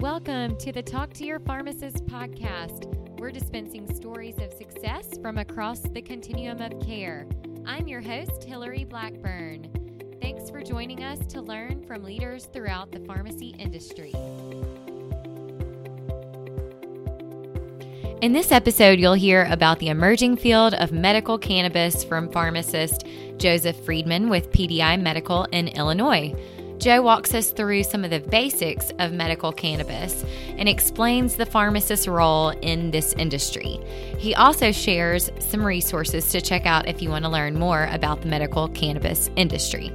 Welcome to the Talk to Your Pharmacist podcast. We're dispensing stories of success from across the continuum of care. I'm your host, Hillary Blackburn. Thanks for joining us to learn from leaders throughout the pharmacy industry. In this episode, you'll hear about the emerging field of medical cannabis from pharmacist Joseph Friedman with PDI Medical in Illinois. Joe walks us through some of the basics of medical cannabis and explains the pharmacist's role in this industry. He also shares some resources to check out if you want to learn more about the medical cannabis industry.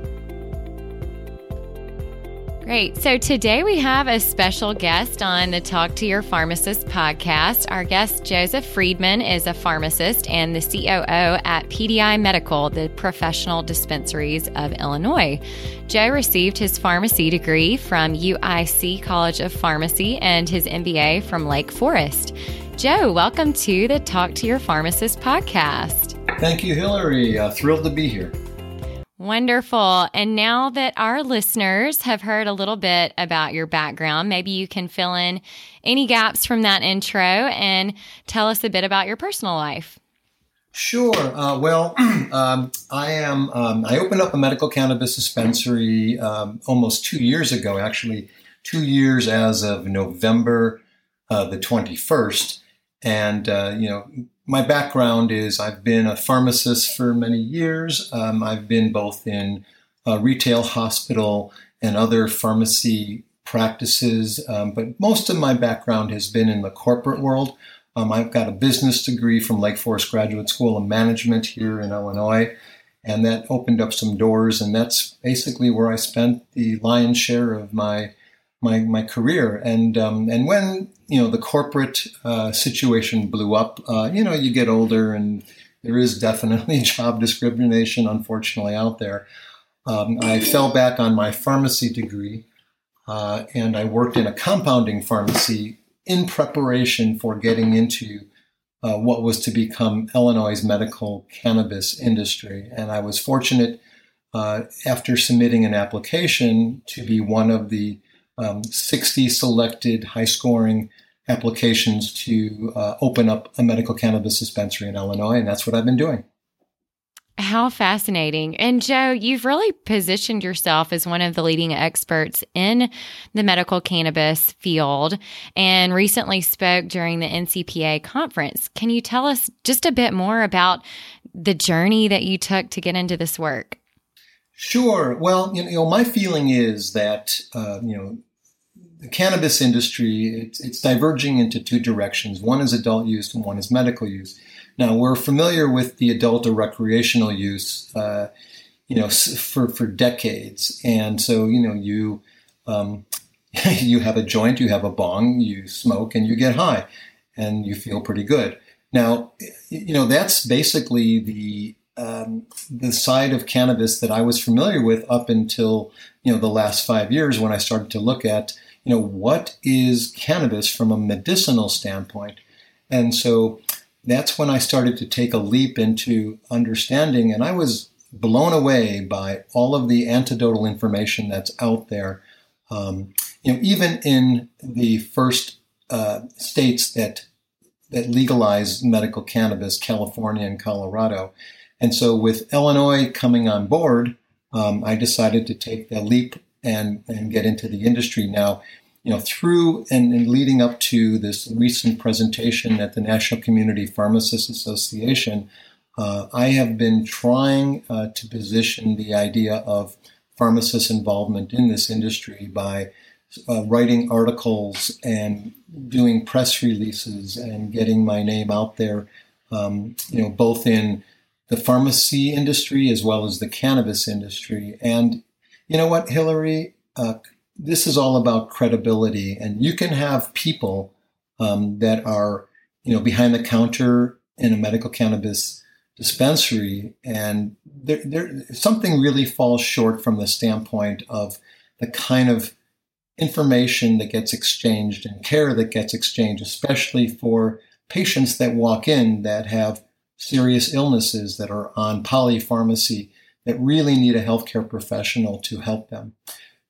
Great. So today we have a special guest on the Talk to Your Pharmacist podcast. Our guest, Joseph Friedman, is a pharmacist and the COO at PDI Medical, the professional dispensaries of Illinois. Joe received his pharmacy degree from UIC College of Pharmacy and his MBA from Lake Forest. Joe, welcome to the Talk to Your Pharmacist podcast. Thank you, Hillary. Uh, thrilled to be here. Wonderful. And now that our listeners have heard a little bit about your background, maybe you can fill in any gaps from that intro and tell us a bit about your personal life. Sure. Uh, well, um, I am. Um, I opened up a medical cannabis dispensary um, almost two years ago. Actually, two years as of November uh, the twenty first. And uh, you know, my background is I've been a pharmacist for many years. Um, I've been both in retail, hospital, and other pharmacy practices, um, but most of my background has been in the corporate world. Um, I've got a business degree from Lake Forest Graduate School of Management here in Illinois, and that opened up some doors. And that's basically where I spent the lion's share of my my my career. And um, and when you know the corporate uh, situation blew up, uh, you know you get older, and there is definitely job discrimination, unfortunately, out there. Um, I fell back on my pharmacy degree, uh, and I worked in a compounding pharmacy in preparation for getting into uh, what was to become Illinois' medical cannabis industry. And I was fortunate uh, after submitting an application to be one of the um, 60 selected high scoring applications to uh, open up a medical cannabis dispensary in Illinois. And that's what I've been doing. How fascinating. And Joe, you've really positioned yourself as one of the leading experts in the medical cannabis field and recently spoke during the NCPA conference. Can you tell us just a bit more about the journey that you took to get into this work? Sure. Well, you know, my feeling is that, uh, you know, the cannabis industry, it's, it's diverging into two directions. One is adult use and one is medical use. Now, we're familiar with the adult or recreational use, uh, you know, for, for decades. And so, you know, you, um, you have a joint, you have a bong, you smoke, and you get high, and you feel pretty good. Now, you know, that's basically the um, the side of cannabis that I was familiar with up until you know the last five years when I started to look at you know what is cannabis from a medicinal standpoint, and so that's when I started to take a leap into understanding, and I was blown away by all of the anecdotal information that's out there. Um, you know, even in the first uh, states that that legalize medical cannabis, California and Colorado, and so, with Illinois coming on board, um, I decided to take the leap and, and get into the industry. Now, you know, through and, and leading up to this recent presentation at the National Community Pharmacists Association, uh, I have been trying uh, to position the idea of pharmacist involvement in this industry by uh, writing articles and doing press releases and getting my name out there, um, you know, both in the pharmacy industry as well as the cannabis industry. And you know what, Hillary? Uh, this is all about credibility, and you can have people um, that are, you know, behind the counter in a medical cannabis dispensary, and something really falls short from the standpoint of the kind of information that gets exchanged and care that gets exchanged, especially for patients that walk in that have serious illnesses that are on polypharmacy that really need a healthcare professional to help them.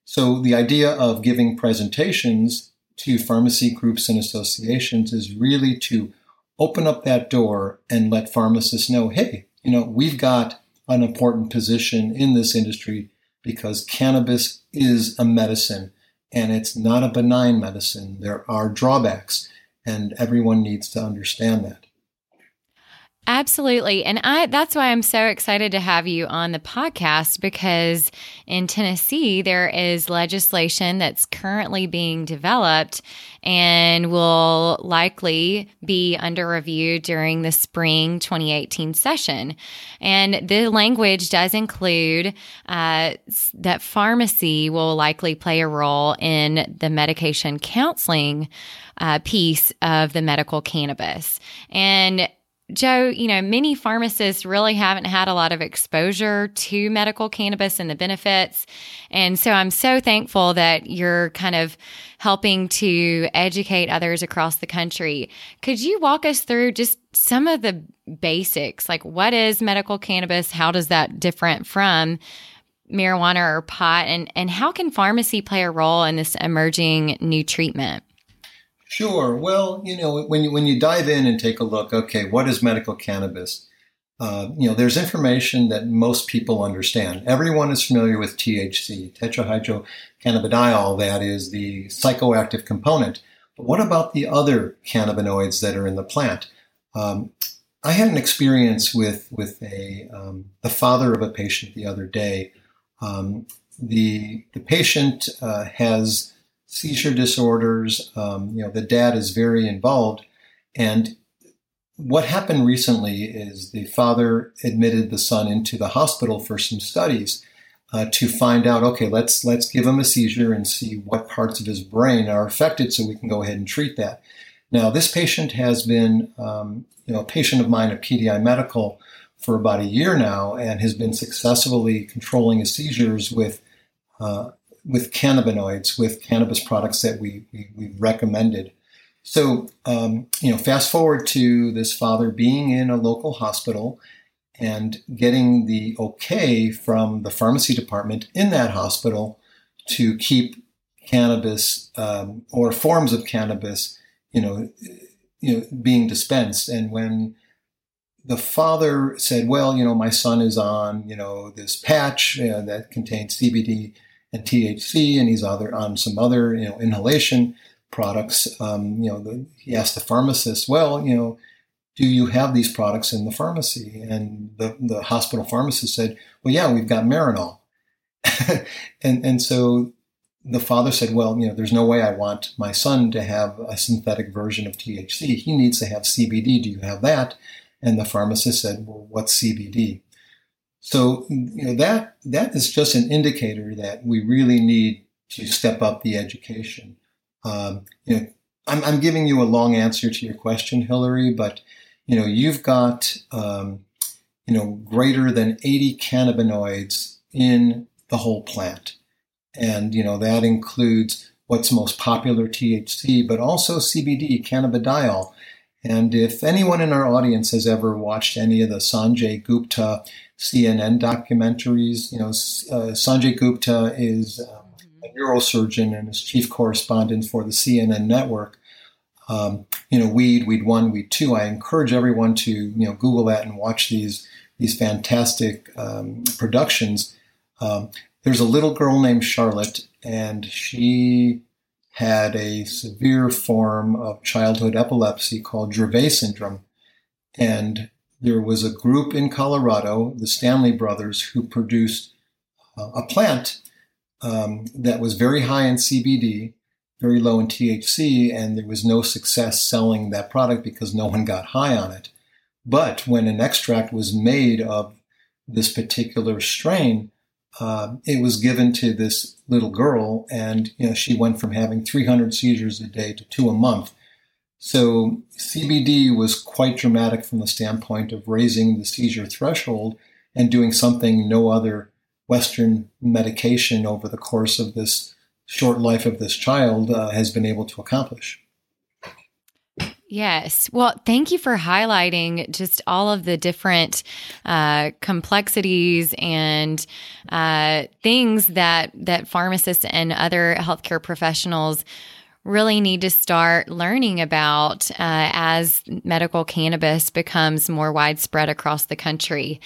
So the idea of giving presentations to pharmacy groups and associations is really to open up that door and let pharmacists know, hey, you know, we've got an important position in this industry because cannabis is a medicine and it's not a benign medicine. There are drawbacks, and everyone needs to understand that. Absolutely. And I that's why I'm so excited to have you on the podcast because in Tennessee there is legislation that's currently being developed and will likely be under review during the spring 2018 session. And the language does include uh, that pharmacy will likely play a role in the medication counseling uh, piece of the medical cannabis. And Joe, you know, many pharmacists really haven't had a lot of exposure to medical cannabis and the benefits. And so I'm so thankful that you're kind of helping to educate others across the country. Could you walk us through just some of the basics? Like, what is medical cannabis? How does that different from marijuana or pot? And, and how can pharmacy play a role in this emerging new treatment? Sure. Well, you know, when you when you dive in and take a look, okay, what is medical cannabis? Uh, you know, there's information that most people understand. Everyone is familiar with THC, tetrahydrocannabidiol. That is the psychoactive component. But what about the other cannabinoids that are in the plant? Um, I had an experience with with a um, the father of a patient the other day. Um, the the patient uh, has seizure disorders. Um, you know, the dad is very involved. And what happened recently is the father admitted the son into the hospital for some studies uh, to find out. Okay, let's let's give him a seizure and see what parts of his brain are affected, so we can go ahead and treat that. Now, this patient has been, um, you know, a patient of mine at PDI Medical for about a year now, and has been successfully controlling his seizures with uh, with cannabinoids, with cannabis products that we, we, we recommended. So, um, you know, fast forward to this father being in a local hospital and getting the okay from the pharmacy department in that hospital to keep cannabis um, or forms of cannabis, you know, you know, being dispensed. And when the father said, "Well, you know, my son is on, you know, this patch uh, that contains CBD," and THC, and he's other on some other you know inhalation products. Um, you know, the, he asked the pharmacist, "Well, you know, do you have these products in the pharmacy?" And the the hospital pharmacist said, "Well, yeah, we've got Marinol." and and so the father said, "Well, you know, there's no way I want my son to have a synthetic version of THC. He needs to have CBD. Do you have that?" And the pharmacist said, "Well, what's CBD?" So you know that that is just an indicator that we really need to step up the education. Um, you know, I'm, I'm, giving you a long answer to your question, Hillary, but you know you've got um, you know greater than 80 cannabinoids in the whole plant, and you know that includes what's most popular THC, but also CBD, cannabidiol. And if anyone in our audience has ever watched any of the Sanjay Gupta CNN documentaries. You know, uh, Sanjay Gupta is um, a neurosurgeon and is chief correspondent for the CNN network. Um, you know, Weed, Weed One, Weed Two. I encourage everyone to you know Google that and watch these these fantastic um, productions. Um, there's a little girl named Charlotte, and she had a severe form of childhood epilepsy called Dravet syndrome, and there was a group in Colorado, the Stanley brothers, who produced uh, a plant um, that was very high in CBD, very low in THC, and there was no success selling that product because no one got high on it. But when an extract was made of this particular strain, uh, it was given to this little girl, and you know she went from having 300 seizures a day to two a month so CBD was quite dramatic from the standpoint of raising the seizure threshold and doing something no other Western medication over the course of this short life of this child uh, has been able to accomplish. Yes. Well, thank you for highlighting just all of the different uh, complexities and uh, things that that pharmacists and other healthcare professionals really need to start learning about uh, as medical cannabis becomes more widespread across the country.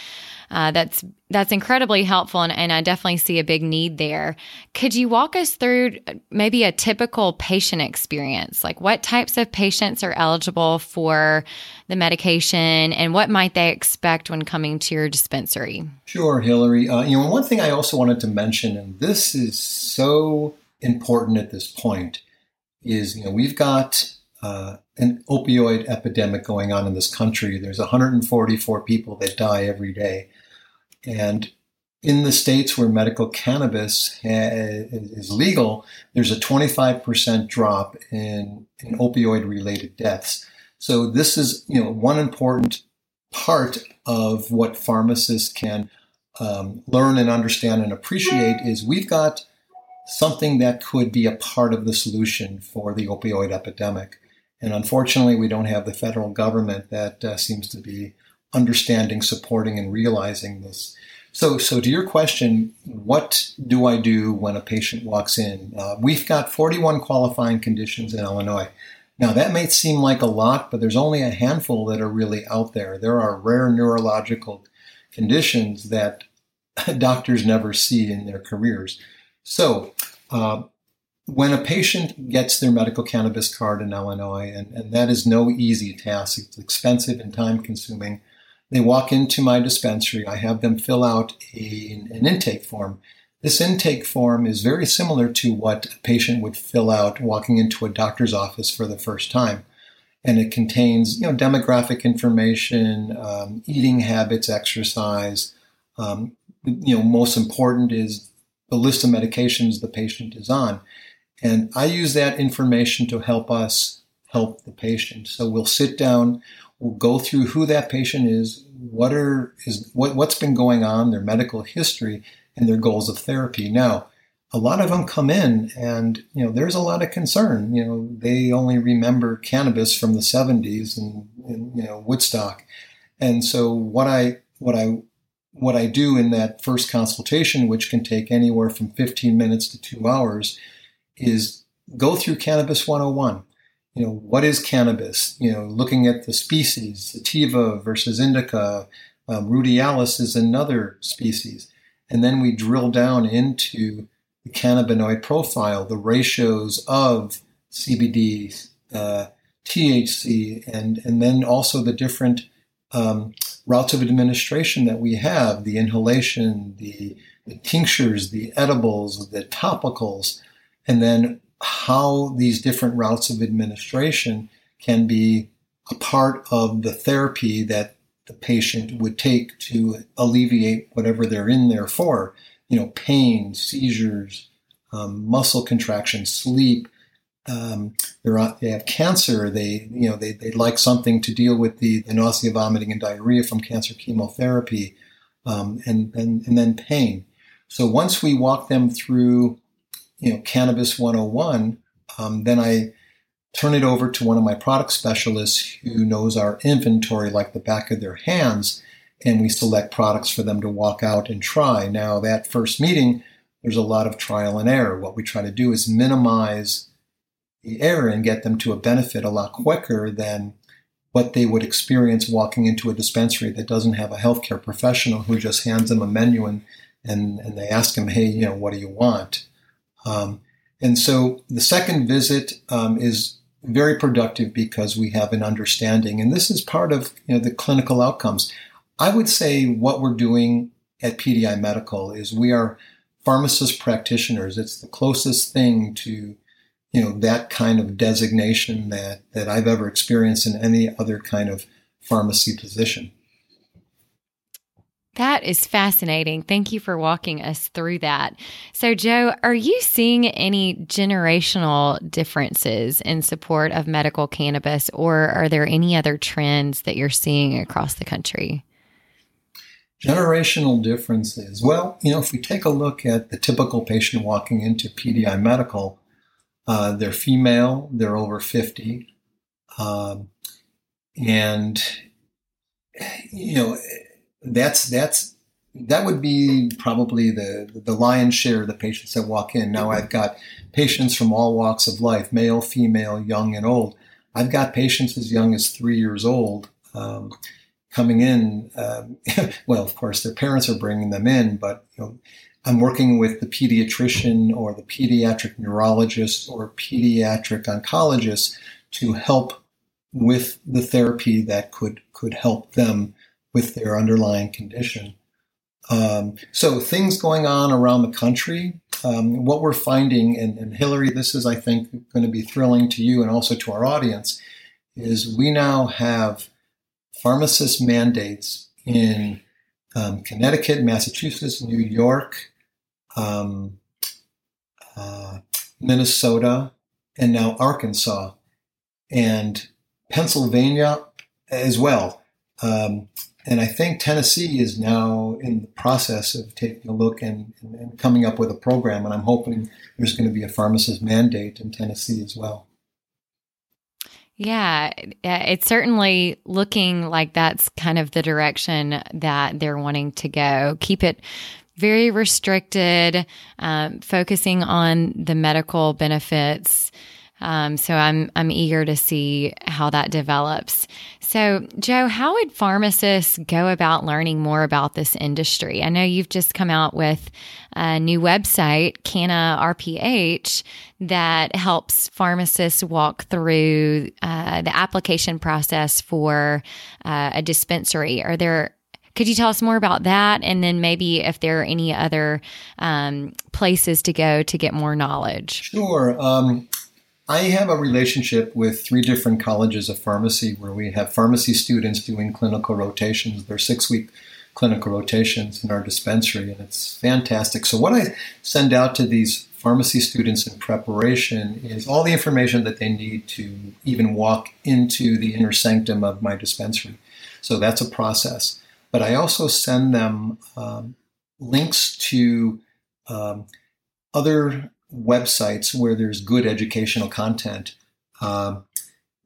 Uh, that's that's incredibly helpful, and, and I definitely see a big need there. Could you walk us through maybe a typical patient experience? Like, what types of patients are eligible for the medication, and what might they expect when coming to your dispensary? Sure, Hillary. Uh, you know, one thing I also wanted to mention, and this is so important at this point, is you know we've got uh, an opioid epidemic going on in this country. There's 144 people that die every day. And in the states where medical cannabis ha- is legal, there's a 25% drop in, in opioid related deaths. So this is, you know, one important part of what pharmacists can um, learn and understand and appreciate is we've got something that could be a part of the solution for the opioid epidemic. And unfortunately, we don't have the federal government that uh, seems to be understanding, supporting, and realizing this. So, so to your question, what do I do when a patient walks in? Uh, we've got 41 qualifying conditions in Illinois. Now, that may seem like a lot, but there's only a handful that are really out there. There are rare neurological conditions that doctors never see in their careers. So, uh, when a patient gets their medical cannabis card in Illinois, and, and that is no easy task, it's expensive and time consuming. They walk into my dispensary. I have them fill out a, an intake form. This intake form is very similar to what a patient would fill out walking into a doctor's office for the first time. And it contains, you know, demographic information, um, eating habits, exercise. Um, you know, most important is the list of medications the patient is on. And I use that information to help us help the patient. So we'll sit down, we'll go through who that patient is, what are is what, what's been going on, their medical history, and their goals of therapy. Now, a lot of them come in and you know there's a lot of concern you know they only remember cannabis from the 70s and, and, you know woodstock and so what i what i what i do in that first consultation which can take anywhere from 15 minutes to two hours is go through Cannabis 101. You know, what is cannabis? You know, looking at the species, sativa versus indica, um, ruderalis is another species. And then we drill down into the cannabinoid profile, the ratios of CBD, uh, THC, and, and then also the different um, routes of administration that we have the inhalation, the, the tinctures, the edibles, the topicals and then how these different routes of administration can be a part of the therapy that the patient would take to alleviate whatever they're in there for. You know, pain, seizures, um, muscle contraction, sleep. Um, they have cancer. They, you know, they, they'd like something to deal with the, the nausea, vomiting, and diarrhea from cancer chemotherapy, um, and, and, and then pain. So once we walk them through you know, Cannabis 101, um, then I turn it over to one of my product specialists who knows our inventory like the back of their hands, and we select products for them to walk out and try. Now, that first meeting, there's a lot of trial and error. What we try to do is minimize the error and get them to a benefit a lot quicker than what they would experience walking into a dispensary that doesn't have a healthcare professional who just hands them a menu and, and, and they ask them, hey, you know, what do you want? Um, and so the second visit um, is very productive because we have an understanding, and this is part of you know, the clinical outcomes. I would say what we're doing at PDI Medical is we are pharmacist practitioners. It's the closest thing to you know that kind of designation that that I've ever experienced in any other kind of pharmacy position. That is fascinating. Thank you for walking us through that. So, Joe, are you seeing any generational differences in support of medical cannabis, or are there any other trends that you're seeing across the country? Generational differences. Well, you know, if we take a look at the typical patient walking into PDI Medical, uh, they're female, they're over 50. Um, and, you know, that's that's that would be probably the the lion's share of the patients that walk in. Now I've got patients from all walks of life, male, female, young, and old. I've got patients as young as three years old um, coming in. Um, well, of course, their parents are bringing them in, but you know, I'm working with the pediatrician or the pediatric neurologist or pediatric oncologist to help with the therapy that could could help them with their underlying condition. Um, so things going on around the country. Um, what we're finding, and, and, Hillary, this is I think going to be thrilling to you and also to our audience, is we now have pharmacist mandates in um, Connecticut, Massachusetts, New York, um, uh, Minnesota, and now Arkansas, and Pennsylvania as well. Um, and I think Tennessee is now in the process of taking a look and, and, coming up with a program. And I'm hoping there's going to be a pharmacist mandate in Tennessee as well. Yeah, it's certainly looking like that's kind of the direction that they're wanting to go. Keep it very restricted, um, focusing on the medical benefits. Um, so I'm I'm eager to see how that develops. So, Joe, how would pharmacists go about learning more about this industry? I know you've just come out with a new website, Canna RPH, that helps pharmacists walk through uh, the application process for uh, a dispensary. Are there could you tell us more about that? And then maybe if there are any other um, places to go to get more knowledge? Sure. Um, I have a relationship with three different colleges of pharmacy where we have pharmacy students doing clinical rotations. They're six week clinical rotations in our dispensary, and it's fantastic. So, what I send out to these pharmacy students in preparation is all the information that they need to even walk into the inner sanctum of my dispensary. So, that's a process. But I also send them um, links to um, other websites where there's good educational content. Uh,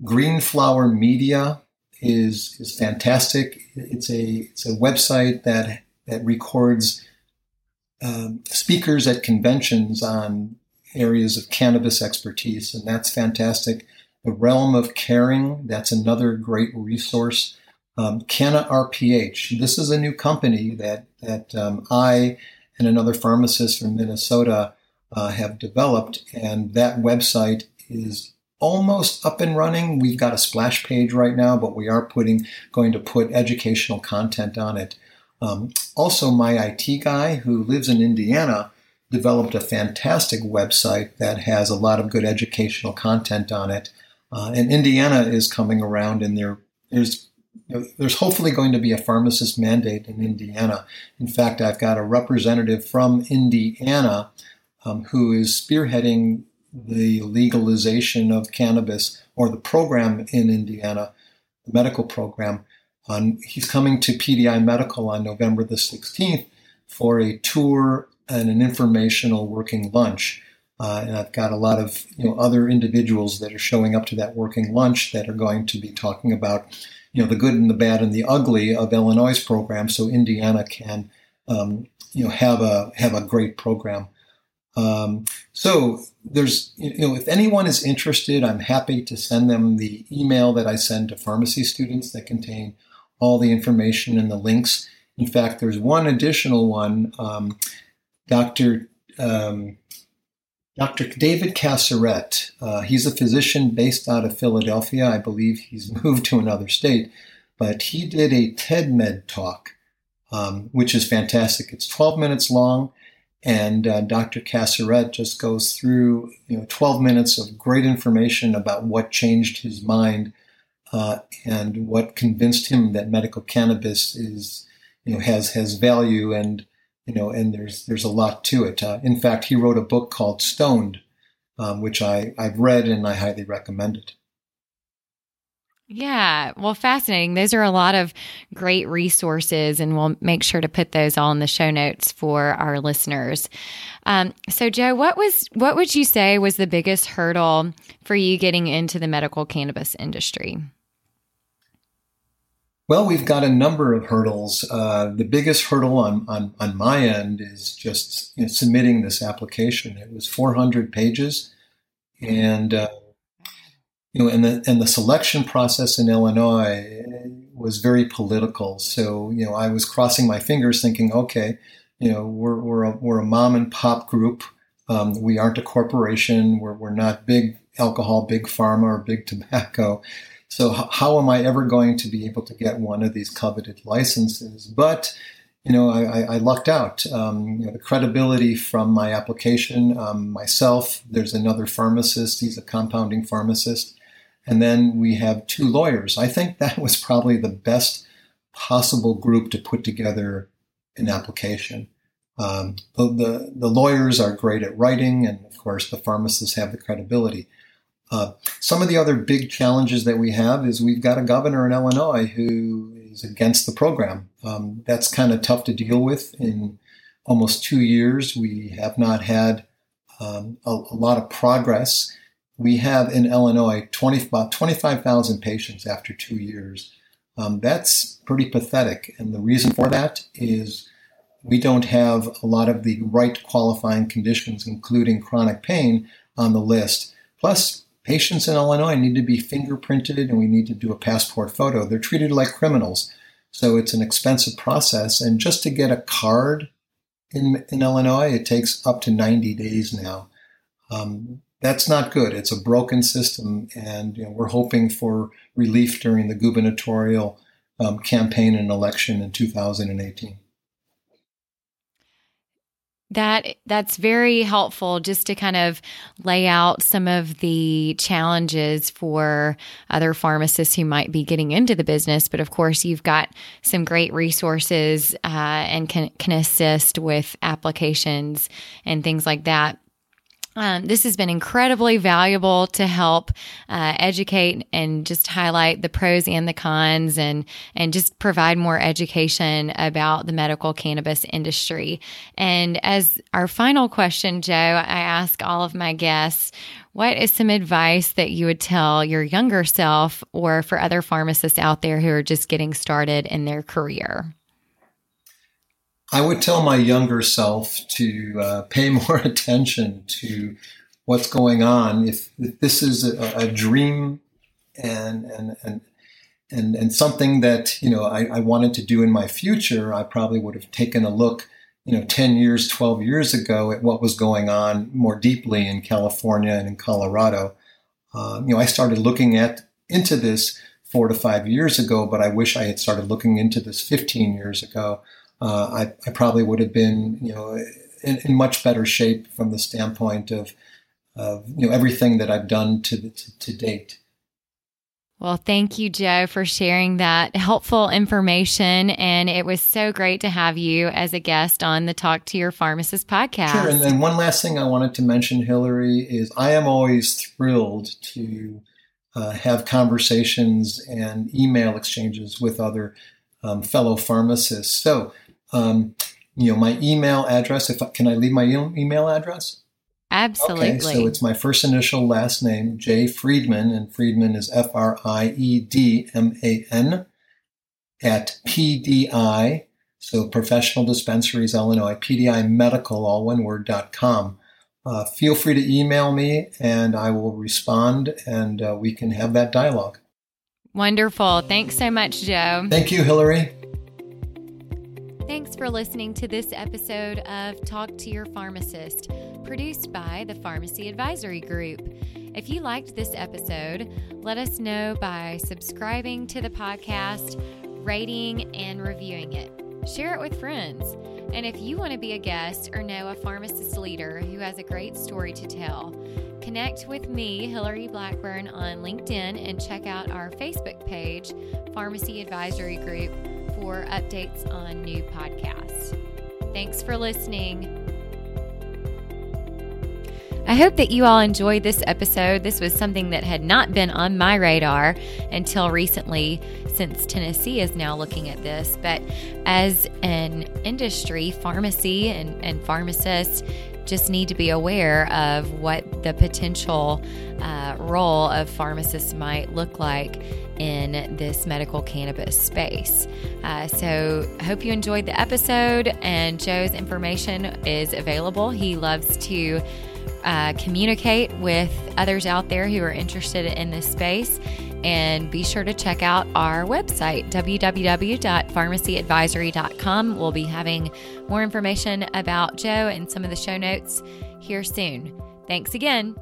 Green Flower Media is is fantastic. It's a it's a website that that records um, speakers at conventions on areas of cannabis expertise, and that's fantastic. The Realm of Caring, that's another great resource. Um, Canna RPH, this is a new company that that um, I and another pharmacist from Minnesota uh, have developed, and that website is almost up and running. We've got a splash page right now, but we are putting going to put educational content on it. Um, also, my IT guy who lives in Indiana developed a fantastic website that has a lot of good educational content on it. Uh, and Indiana is coming around, and there, there's there's hopefully going to be a pharmacist mandate in Indiana. In fact, I've got a representative from Indiana um, who is spearheading the legalization of cannabis or the program in Indiana, the medical program. On, he's coming to PDI Medical on November the 16th for a tour and an informational working lunch. Uh, and I've got a lot of you know other individuals that are showing up to that working lunch that are going to be talking about you know the good and the bad and the ugly of Illinois' program, so Indiana can um, you know have a have a great program. Um, so there's, you know, if anyone is interested, I'm happy to send them the email that I send to pharmacy students that contain all the information and the links. In fact, there's one additional one. Um, Dr. Um, Dr. David Casarett, uh, he's a physician based out of Philadelphia. I believe he's moved to another state, but he did a TED Med talk, um, which is fantastic. It's 12 minutes long. And uh, Dr. Casarett just goes through you know 12 minutes of great information about what changed his mind uh, and what convinced him that medical cannabis is you know has has value and you know and there's there's a lot to it. Uh, in fact, he wrote a book called Stoned, um, which I I've read and I highly recommend it. Yeah, well, fascinating. Those are a lot of great resources, and we'll make sure to put those all in the show notes for our listeners. Um, so, Joe, what was what would you say was the biggest hurdle for you getting into the medical cannabis industry? Well, we've got a number of hurdles. Uh, the biggest hurdle on, on, on my end is just you know, submitting this application. It was 400 pages, and uh, you know, and the and the selection process in Illinois was very political. So you know, I was crossing my fingers, thinking, okay, you know, we're we're a, we're a mom and pop group. Um, we aren't a corporation. We're we're not big alcohol, big pharma, or big tobacco. So how am I ever going to be able to get one of these coveted licenses? But you know, I, I lucked out. Um, you know, the credibility from my application, um, myself. There's another pharmacist. He's a compounding pharmacist, and then we have two lawyers. I think that was probably the best possible group to put together an application. Um, the, the, the lawyers are great at writing, and of course, the pharmacists have the credibility. Uh, some of the other big challenges that we have is we've got a governor in Illinois who is against the program. Um, that's kind of tough to deal with. In almost two years, we have not had um, a, a, lot of progress. We have in Illinois 20, about 25,000 patients after two years. Um, that's pretty pathetic. And the reason for that is we don't have a lot of the right qualifying conditions, including chronic pain, on the list. Plus, patients in Illinois need to be fingerprinted and we need to do a passport photo. They're treated like criminals. So it's an expensive process. And just to get a card in, in Illinois, it takes up to 90 days now. Um, that's not good. It's a broken system. And you know, we're hoping for relief during the gubernatorial um, campaign and election in 2018 that that's very helpful just to kind of lay out some of the challenges for other pharmacists who might be getting into the business but of course you've got some great resources uh, and can, can assist with applications and things like that um, this has been incredibly valuable to help uh, educate and just highlight the pros and the cons and and just provide more education about the medical cannabis industry. And as our final question, Joe, I ask all of my guests, what is some advice that you would tell your younger self or for other pharmacists out there who are just getting started in their career? I would tell my younger self to uh, pay more attention to what's going on. If, if this is a, a, dream and, and, and, and, and something that, you know, I, I wanted to do in my future, I probably would have taken a look, you know, 10 years, 12 years ago at what was going on more deeply in California and in Colorado. Uh, you know, I started looking at into this four to five years ago, but I wish I had started looking into this 15 years ago uh, I, I, probably would have been, you know, in, in, much better shape from the standpoint of, of you know, everything that I've done to, to, to date. Well, thank you, Joe, for sharing that helpful information. And it was so great to have you as a guest on the Talk to Your Pharmacist podcast. Sure. And then one last thing I wanted to mention, Hillary, is I am always thrilled to uh, have conversations and email exchanges with other um, fellow pharmacists. So um, you know, my email address. If I, can I leave my email address? Absolutely. Okay, so it's my first initial last name, J Friedman, and Friedman is F R I E D M A N at PDI, so Professional Dispensaries Illinois, PDI Medical, all one word, dot com. Uh, feel free to email me and I will respond and uh, we can have that dialogue. Wonderful. Thanks so much, Joe. Thank you, Hillary. Thanks for listening to this episode of Talk to Your Pharmacist, produced by the Pharmacy Advisory Group. If you liked this episode, let us know by subscribing to the podcast, rating, and reviewing it. Share it with friends. And if you want to be a guest or know a pharmacist leader who has a great story to tell, connect with me, Hillary Blackburn, on LinkedIn and check out our Facebook page, Pharmacy Advisory Group for updates on new podcasts. Thanks for listening. I hope that you all enjoyed this episode. This was something that had not been on my radar until recently, since Tennessee is now looking at this. But as an industry, pharmacy and, and pharmacists just need to be aware of what the potential uh, role of pharmacists might look like in this medical cannabis space. Uh, so, hope you enjoyed the episode, and Joe's information is available. He loves to uh, communicate with others out there who are interested in this space. And be sure to check out our website, www.pharmacyadvisory.com. We'll be having more information about Joe and some of the show notes here soon. Thanks again.